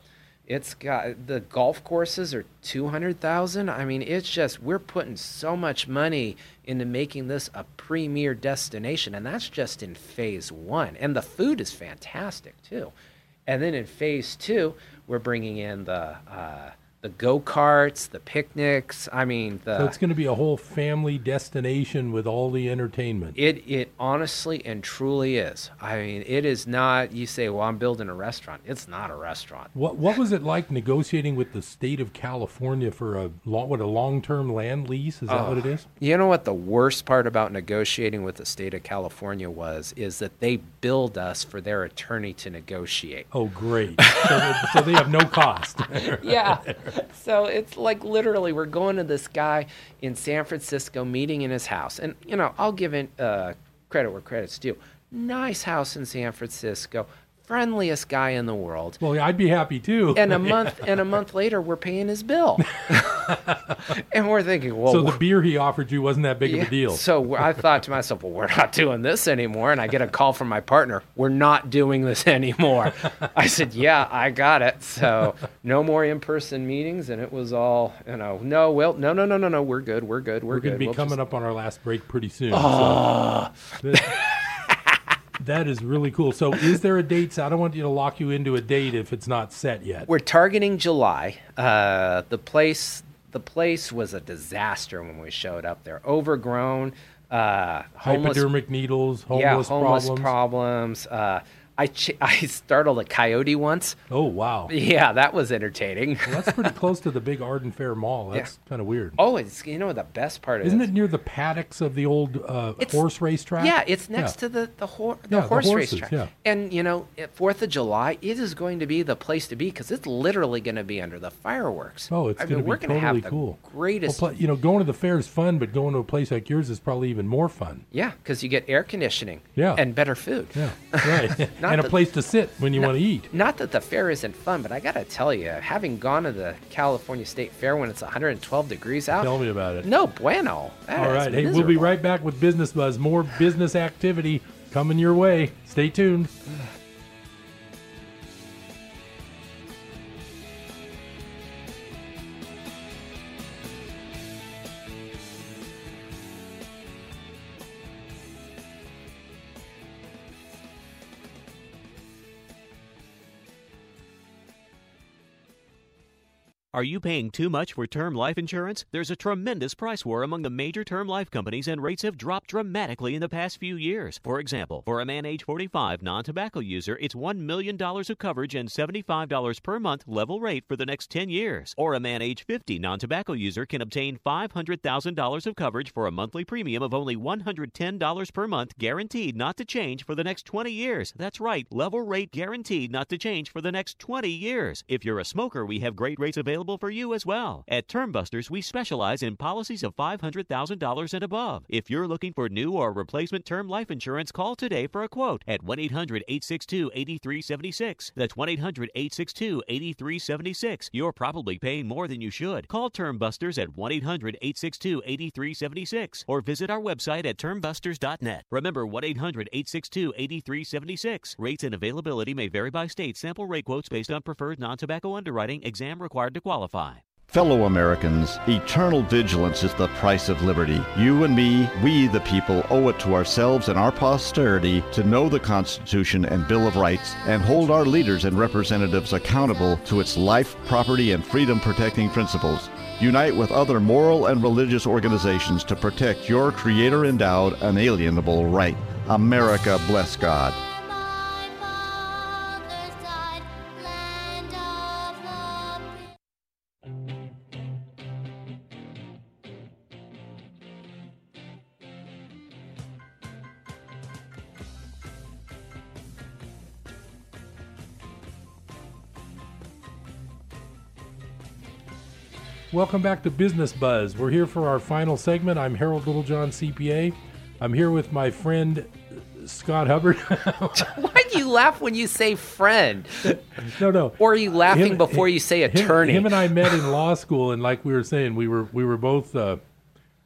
it's got the golf courses are two hundred thousand. I mean, it's just we're putting so much money into making this a premier destination, and that's just in phase one. And the food is fantastic too. And then in phase two, we're bringing in the uh, the go karts, the picnics. I mean, the so it's going to be a whole family destination with all the entertainment. It it honestly and truly is. I mean, it is not. You say, "Well, I'm building a restaurant." It's not a restaurant. What what was it like negotiating with the state of California for a long, what a long term land lease? Is that what it is? You know what the worst part about negotiating with the state of California was is that they billed us for their attorney to negotiate. Oh, great! so, they, so they have no cost. yeah. So it's like literally we're going to this guy in San Francisco meeting in his house. And, you know, I'll give it uh, credit where credit's due. Nice house in San Francisco. Friendliest guy in the world. well, I'd be happy too. And a month and a month later we're paying his bill. and we're thinking, well, so the beer he offered you wasn't that big of a deal. So I thought to myself, well, we're not doing this anymore. And I get a call from my partner, we're not doing this anymore. I said, yeah, I got it. So no more in person meetings. And it was all, you know, no, well, no, no, no, no, no, we're good. We're good. We're, good. We're good. going to be We'll coming just- up on our last break pretty soon. so ah. That, is really cool. So, is there a date? So I don't want you to lock you into a date if it's not set yet. We're targeting July. Uh, the place, the place was a disaster when we showed up there. Overgrown, uh, homeless Hypodermic needles, homeless, yeah, homeless problems. problems. Uh, I ch- I startled a coyote once. oh wow, Yeah, that was entertaining. well, that's pretty close to the big Arden Fair Mall. That's kind of weird. Oh, it's you know the best part is. Isn't it near the paddocks of the old uh, horse race track? Yeah, it's next Yeah. to the the, hor- the Yeah, the horse horses, racetrack. yeah. And you know, Fourth of July, it is going to be the place to be because it's literally going to be under the fireworks. Oh, it's I going mean, to we're totally have the cool. Greatest. Well, you know, going to the fair is fun, but going to a place like yours is probably even more fun. yeah, because you get air conditioning. Yeah. And better food. Yeah, right. Not and a place to sit when you want to eat. Not that the fair isn't fun, but I got to tell you, having gone to the California State Fair when it's 112 degrees out, Tell me about it. no bueno. That All right. Hey, we'll be right back with Business Buzz. More business activity coming your way. Stay tuned. Are you paying too much for term life insurance? There's a tremendous price war among the major term life companies, and rates have dropped dramatically in the past few years. For example, for a man age 45 non tobacco user, it's $1 million of coverage and $75 per month level rate for the next 10 years. Or a man age 50 non tobacco user can obtain $500,000 of coverage for a monthly premium of only $110 per month, guaranteed not to change for the next 20 years. That's right, level rate guaranteed not to change for the next 20 years. If you're a smoker, we have great rates available for you as well. At Termbusters, we specialize in policies of $500,000 and above. If you're looking for new or replacement term life insurance, call today for a quote at 1 800 862 8376. That's 1 800 862 8376. You're probably paying more than you should. Call Termbusters at 1 800 862 8376 or visit our website at termbusters.net. Remember 1 800 862 8376. Rates and availability may vary by state. Sample rate quotes based on preferred non tobacco underwriting. Exam required to qualify. Qualify. Fellow Americans, eternal vigilance is the price of liberty. You and me, we the people, owe it to ourselves and our posterity to know the Constitution and Bill of Rights and hold our leaders and representatives accountable to its life, property, and freedom protecting principles. Unite with other moral and religious organizations to protect your Creator endowed, unalienable right. America bless God. Welcome back to Business Buzz. We're here for our final segment. I'm Harold Littlejohn, CPA. I'm here with my friend Scott Hubbard. Why do you laugh when you say friend? no, no. Or are you laughing Him- before you say him- attorney? Him, and I met in law school, and like we were saying, we were we were both uh,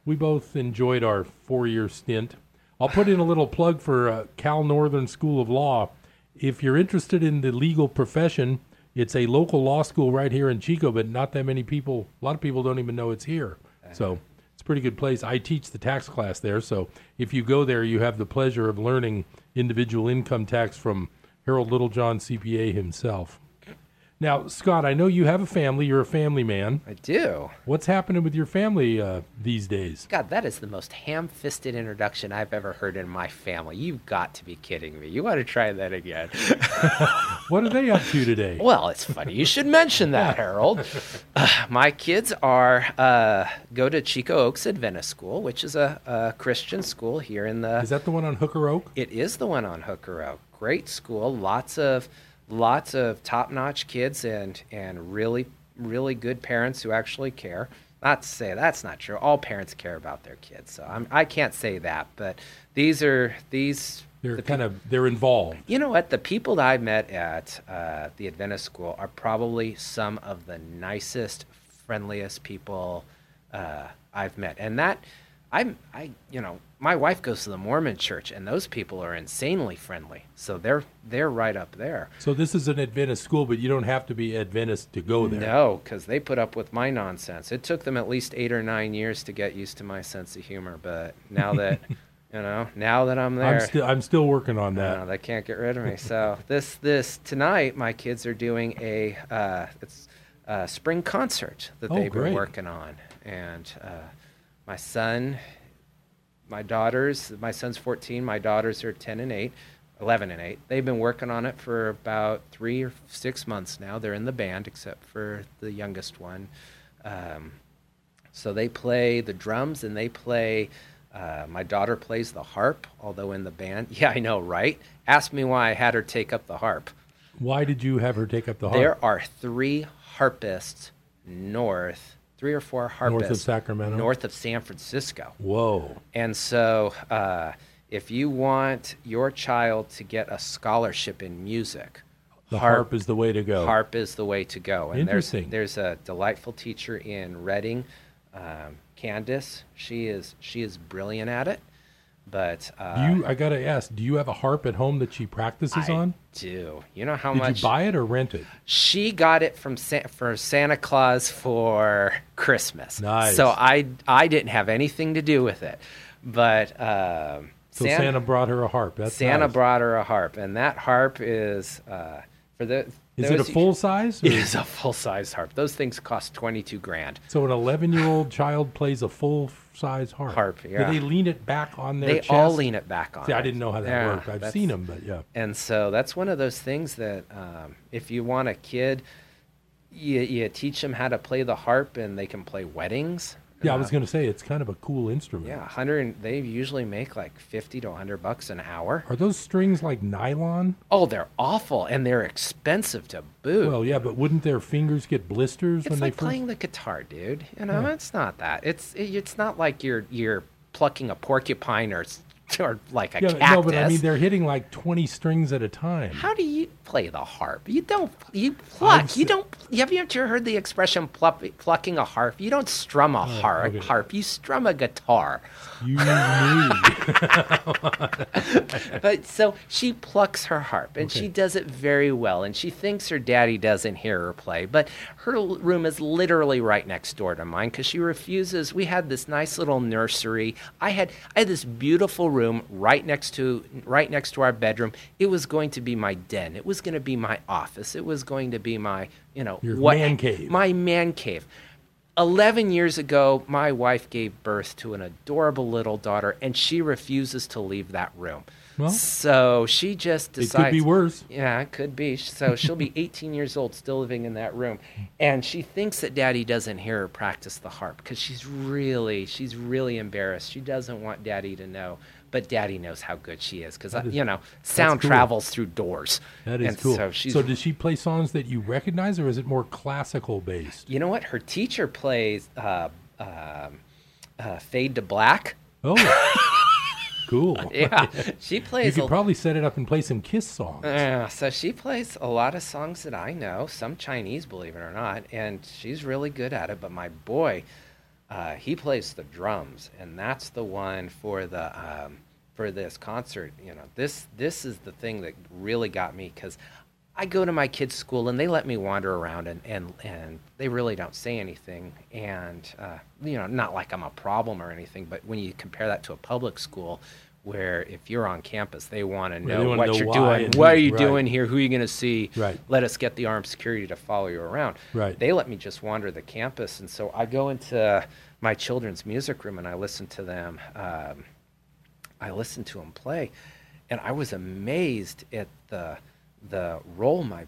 we both enjoyed our four year stint. I'll put in a little plug for uh, Cal Northern School of Law. If you're interested in the legal profession, it's a local law school right here in Chico, but not that many people. A lot of people don't even know it's here. So uh-huh. it's a pretty good place. I teach the tax class there, so if you go there, you have the pleasure of learning individual income tax from Harold Littlejohn, CPA himself. Now, Scott, I know you have a family. You're a family man. I do. What's happening with your family uh, these days? God, that is the most ham-fisted introduction I've ever heard in my family. You've got to be kidding me. You want to try that again? What are they up to today? Well, it's funny you should mention that, Harold. Uh, my kids are uh, go to Chico Oaks Adventist School, which is a, a Christian school here in the. Is that the one on Hooker Oak? It is the one on Hooker Oak. Great school. Lots of lots of top-notch kids and and really really good parents who actually care. Not to say that's not true. All parents care about their kids, so I'm, I can't say that. But these are these. They're the kind of they're involved. You know what? The people that I met at uh, the Adventist school are probably some of the nicest, friendliest people uh, I've met, and that I'm I you know my wife goes to the Mormon church, and those people are insanely friendly. So they're they're right up there. So this is an Adventist school, but you don't have to be Adventist to go there. No, because they put up with my nonsense. It took them at least eight or nine years to get used to my sense of humor, but now that you know, now that I'm there, I'm still I'm still working on that. know, they can't get rid of me. So this this tonight, my kids are doing a uh, it's a spring concert that Oh, they've great. been working on, and uh, my son, my daughters, my son's 14, my daughters are 10 and 8. 11 and 8. They've been working on it for about three or six months now. They're in the band, except for the youngest one. Um, so they play the drums and they play. Uh, my daughter plays the harp, although in the band. Yeah, I know, right? Ask me why I had her take up the harp. Why did you have her take up the harp? There are three harpists north, three or four harpists North of Sacramento? north of San Francisco. Whoa. And so, uh, if you want your child to get a scholarship in music, The harp is the way to go. Harp is the way to go. And Interesting. There's, there's a delightful teacher in Redding, um, Candace. She is she is brilliant at it. But uh, you I gotta ask, do you have a harp at home that she practices I on? do. You know how Did much Did you buy it or rent it? she got it from Sa- for Santa Claus for Christmas. Nice. So I I didn't have anything to do with it, but um, So Santa, brought her a harp. That's Santa nice. brought her a harp, and that harp is uh, for the. Is it a full size? It or- is a full size harp. Those things cost twenty two grand. So an 11 year old child plays a full size harp. Harp, yeah. Do they lean it back on their They chest? all lean it back on. See, I didn't know how that Yeah, worked. I've seen them, but yeah. And so that's one of those things that um, if you want a kid, you, you teach them how to play the harp, and they can play weddings. Yeah, I Uh, was going to say it's kind of a cool instrument. Yeah, hundred. They usually make like fifty to hundred bucks an hour. Are those strings like nylon? Oh, they're awful and they're expensive to boot. Well, yeah, but wouldn't their fingers get blisters it's when like they first? playing the guitar, dude. You know, Yeah. it's not that. It's it, it's not like you're you're plucking a porcupine or or like a yeah, cactus. no, but I mean they're hitting like 20 strings at a time. How do you? Play the harp. You don't. You pluck. You don't. Have you ever heard the expression pluck, plucking a harp? You don't strum a harp. okay. Harp. You strum a guitar. You but so she plucks her harp and she does it very well and she thinks her daddy doesn't hear her play but her room is literally right next door to mine because she refuses we had this nice little nursery i had i had this beautiful room right next to right next to our bedroom it was going to be my den it was going to be my office it was going to be my you know Your what man cave. my man cave 11 years ago, my wife gave birth to an adorable little daughter, and she refuses to leave that room. Well, so she just decides. it could be worse. Yeah, it could be. So she'll be 18 years old, still living in that room, and she thinks that Daddy doesn't hear her practice the harp because she's really, she's really embarrassed. She doesn't want Daddy to know, but Daddy knows how good she is because you know sound cool. travels through doors. That is and cool. So she's so does she play songs that you recognize, or is it more classical based? You know what? Her teacher plays uh, um uh, "Fade to Black." Oh, cool. Yeah, she plays. You could a- probably set it up and play some Kiss songs. Yeah, so she plays a lot of songs that I know, some Chinese, believe it or not, and she's really good at it. But my boy, uh, he plays the drums, and that's the one for the um, for this concert. You know, this this is the thing that really got me because I go to my kids' school and they let me wander around and and and they really don't say anything, and uh, you know, not like I'm a problem or anything, but when you compare that to a public school. Where if you're on campus, they want to know what know you're doing. What are you right. doing here? Who are you going to see? Right. Let us get the armed security to follow you around. Right. They let me just wander the campus, and so I go into my children's music room and I listen to them. Um, I listened to them play, and I was amazed at the the role my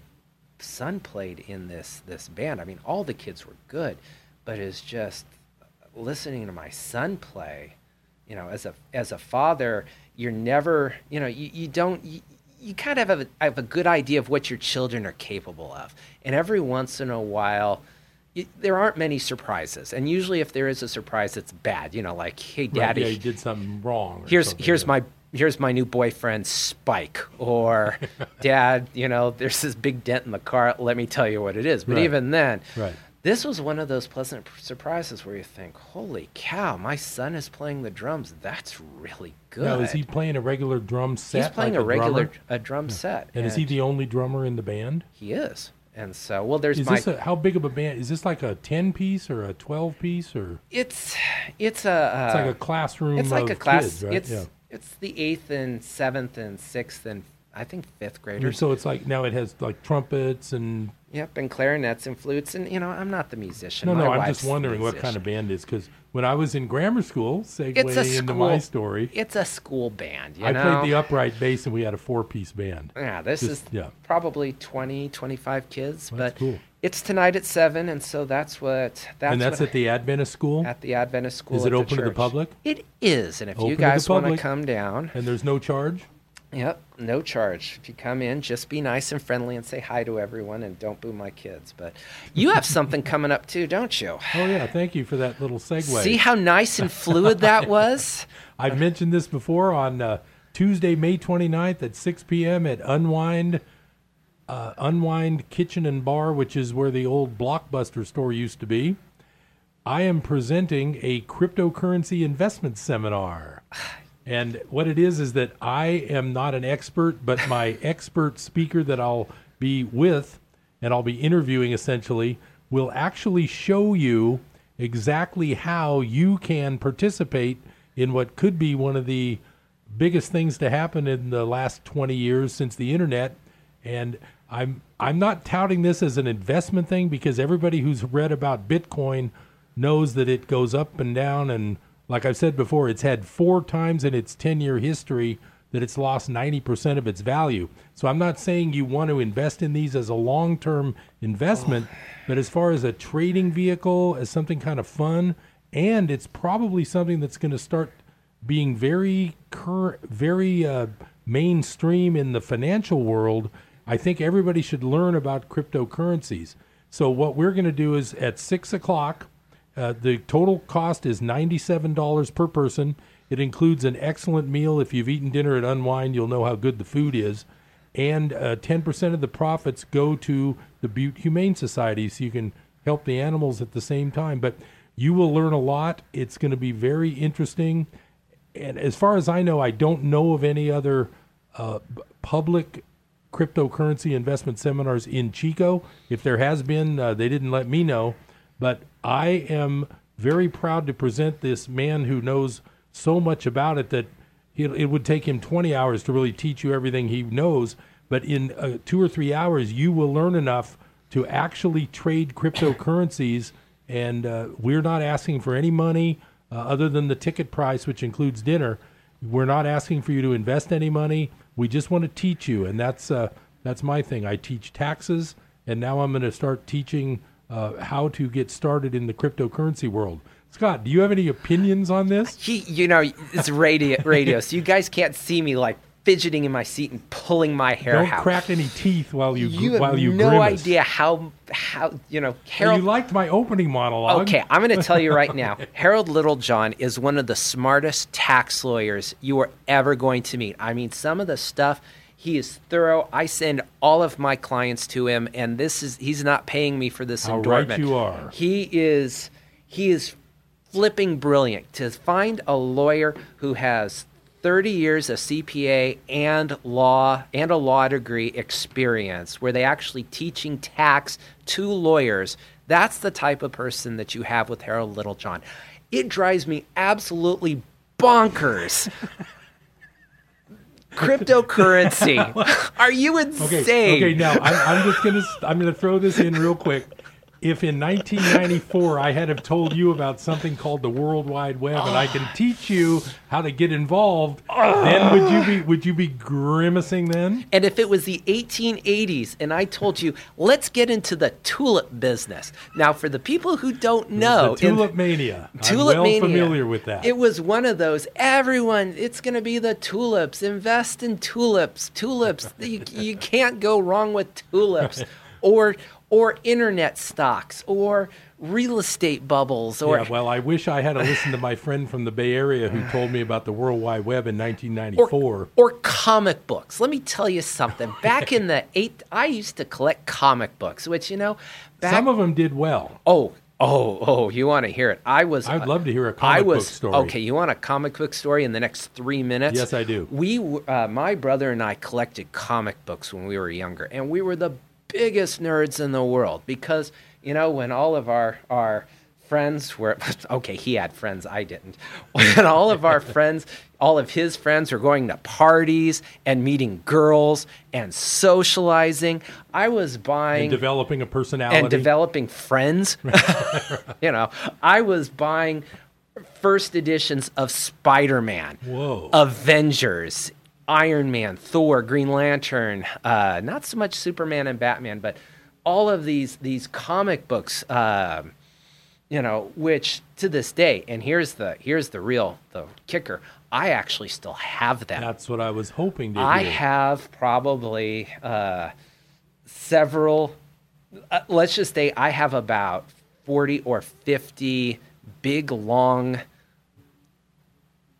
son played in this this band. I mean, all the kids were good, but it's just listening to my son play. You know, as a as a father, you're never, you know, you, you don't. You, you kind of have a, have a good idea of what your children are capable of, and every once in a while, y there aren't many surprises. And usually, if there is a surprise, it's bad. You know, like, hey, Right, daddy, yeah, you did something wrong. or here's something, here's yeah. my here's my new boyfriend Spike or dad you know there's this big dent in the car let me tell you what it is but Right. even then Right. This was one of those pleasant surprises where you think holy cow my son is playing the drums that's really good Now, is he playing a regular drum set? he's playing like a regular drummer? a drum set And is he the only drummer in the band? he is and so well there's Is my this a, how big of a band? Is this like a ten piece or a twelve piece or? it's it's a It's like uh, a classroom. it's like a class kids, right? it's yeah. it's the eighth and seventh and sixth and I think fifth graders so it's like now it has like trumpets and. Yep, and clarinets and flutes, and you know, I'm not the musician. No, My no, I'm just wondering what kind of band it is because when I was in grammar school, segue It's a into school. my story, It's a school band, you I know. played the upright bass and we had a four piece band. yeah, this Just- is yeah. probably 20, 25 kids, Well, but cool. it's tonight at seven, and so that's what that's and that's at the Adventist school. at the Adventist school. Is it open to the public? It is, and if Open you guys want to come down, and there's no charge. Yep, no charge. If you come in, just be nice and friendly and say hi to everyone and don't boo my kids. But you have something coming up too, don't you? Oh yeah, thank you for that little segue. See how nice and fluid that was? I've mentioned this before on uh, Tuesday, May 29th at 6 p.m. at Unwind uh, Unwind Kitchen and Bar, which is where the old Blockbuster store used to be. I am presenting a cryptocurrency investment seminar. And what it is is that I am not an expert, but my expert speaker that I'll be with and I'll be interviewing essentially will actually show you exactly how you can participate in what could be one of the biggest things to happen in the last 20 years since the internet. And I'm I'm not touting this as an investment thing because everybody who's read about Bitcoin knows that it goes up and down and like I've said before it's had four times in its 10-year history that it's lost 90% of its value. So I'm not saying you want to invest in these as a long-term investment, but as far as a trading vehicle, as something kind of fun, and it's probably something that's going to start being very cur- very uh, mainstream in the financial world. I think everybody should learn about cryptocurrencies. So what we're going to do is at six o'clock. Uh, the total cost is ninety-seven dollars per person. It includes an excellent meal. If you've eaten dinner at Unwind, you'll know how good the food is. and uh, 10% of the profits go to the Butte Humane Society so you can help the animals at the same time. But you will learn a lot. It's going to be very interesting. And as far as I know, I don't know of any other uh, public cryptocurrency investment seminars in Chico. If there has been, uh, they didn't let me know. But I am very proud to present this man who knows so much about it that it, it would take him 20 hours to really teach you everything he knows. But in uh, two or three hours, you will learn enough to actually trade cryptocurrencies. And uh, we're not asking for any money uh, other than the ticket price, which includes dinner. We're not asking for you to invest any money. We just want to teach you, and that's uh, that's my thing. I teach taxes, and now I'm going to start teaching uh, how to get started in the cryptocurrency world. Scott, do you have any opinions on this? He, you know, it's radio, radio, so you guys can't see me like fidgeting in my seat and pulling my hair Don't out. crack any teeth while you you while have you no grimace. idea how how you know Harold. you liked my opening monologue. Okay, I'm going to tell you right now. Harold Littlejohn is one of the smartest tax lawyers you are ever going to meet. I mean, some of the stuff he is thorough. I send all of my clients to him, and this is he's not paying me for this How right you are. He is he is flipping brilliant to find a lawyer who has 30 years of CPA and law and a law degree experience where they actually teaching tax to lawyers. That's the type of person that you have with Harold Littlejohn. It drives me absolutely bonkers. Cryptocurrency. Are you insane? Okay, okay. Now I'm, I'm just gonna I'm gonna throw this in real quick. If in 1994 I had have told you about something called the World Wide Web and I can teach you how to get involved, then would you be would you be grimacing then? And if it was the 1880s and I told you, let's get into the tulip business. Now, for the people who don't know, the in- tulip mania. Tulip I'm well mania. familiar with that. It was one of those. Everyone, it's going to be the tulips. Invest in tulips. Tulips. you, you can't go wrong with tulips, or or internet stocks, or real estate bubbles, or yeah, well, I wish I had to listen to my friend from the Bay Area who told me about the World Wide Web in 1994. or comic books. Let me tell you something. Back in the eight, I used to collect comic books, which you know, back, Some of them did well. Oh, oh, oh! You want to hear it? I was. I'd love to hear a I comic was, book story. Okay, you want a comic book story in the next three minutes? Yes, I do. We, uh, my brother and I, collected comic books when we were younger, and we were the biggest nerds in the world because you know when all of our our friends were okay he had friends i didn't when all of our friends all of his friends were going to parties and meeting girls and socializing i was buying And developing a personality. and developing friends. you know, I was buying first editions of Spider Man, Whoa. Avengers, Iron Man, Thor, Green Lantern, uh, not so much Superman and Batman, but all of these these comic books. um you know, which to this day, and here's the here's the real the kicker. I actually still have them. That's what I was hoping to I have probably uh, several. Uh, let's just say I have about forty or fifty big long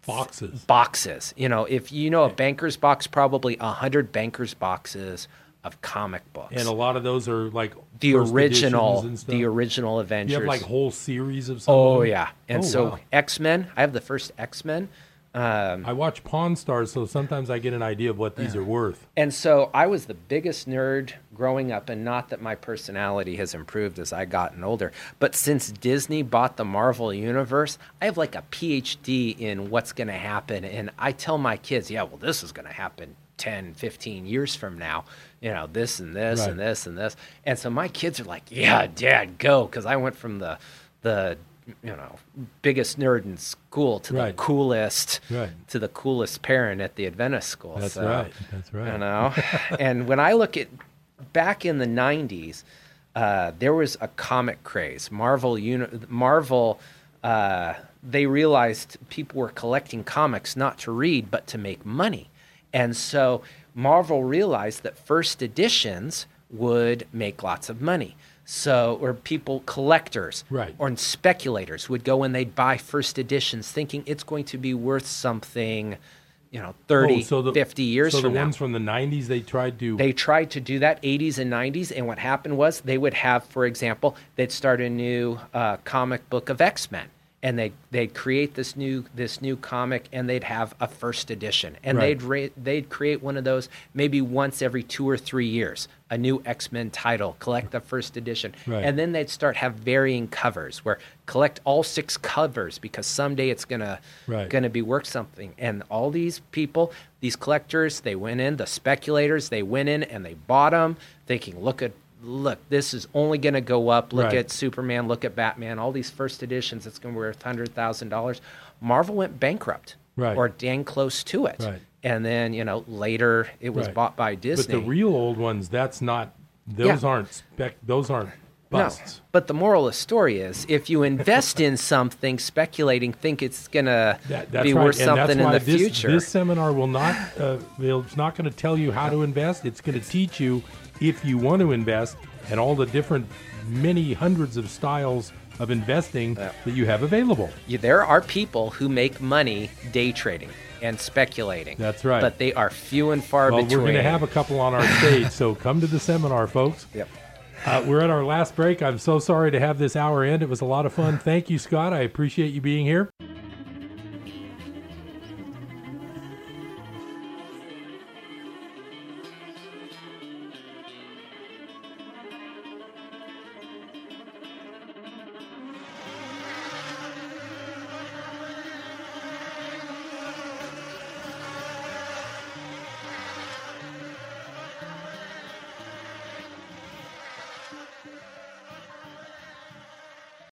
boxes. boxes. You know, if you know a banker's box, probably a hundred banker's boxes of comic books. And a lot of those are like the original, editions and stuff. the original Avengers. You have like whole series of some of oh yeah, and Oh, so wow. X Men. I have the first X Men. Um, I watch Pawn Stars, so sometimes I get an idea of what these are worth. And so I was the biggest nerd growing up, and not that my personality has improved as I gotten older, but since Disney bought the Marvel Universe, I have like a PhD in what's going to happen. And I tell my kids, yeah, well, this is going to happen 10, 15 years from now. You know, this and this Right. and this and this. And so my kids are like, yeah, dad, go. Because I went from the, the, you know, biggest nerd in school to the coolest, Right. to the coolest parent at the Adventist school. That's So, right. That's right. You know, and when I look at back in the '90s, uh, there was a comic craze. Marvel, uni- Marvel, uh, they realized people were collecting comics not to read but to make money, and so Marvel realized that first editions would make lots of money. So, or people, collectors, Right. or speculators would go and they'd buy first editions thinking it's going to be worth something you know 30 Oh, so the, 50 years so from the now. ones from the 90s they tried to they tried to do that 80s and 90s and what happened was they would have for example they'd start a new uh, comic book of x-men and they they'd create this new this new comic and they'd have a first edition. And Right. they'd ra- they'd create one of those maybe once every two or three years a new x-men title collect the first edition. Right. and then they'd start have varying covers where collect all six covers because someday it's gonna gonna be worth something. And all these people these collectors they went in the speculators they went in and they bought them thinking look at look this is only going to go up look Right. at superman look at batman all these first editions it's going to be worth $100000 marvel went bankrupt Right. or dang close to it Right. and then you know later it was Right. bought by disney But the real old ones, that's not. Those Yeah. aren't spec. Those aren't busts. no, but the moral of the story is if you invest in something speculating think it's going to That, be worth and something in the this, future This seminar will not. Uh, it's not going to tell you how to invest. It's going to teach you if you want to invest and all the different, many hundreds of styles of investing that you have available. Yeah, there are people who make money day trading and speculating. That's right. But they are few and far well, between. we're going to have a couple on our stage, so come to the seminar, folks. Yep. Uh, we're at our last break. I'm so sorry to have this hour end. It was a lot of fun. Thank you, Scott. I appreciate you being here.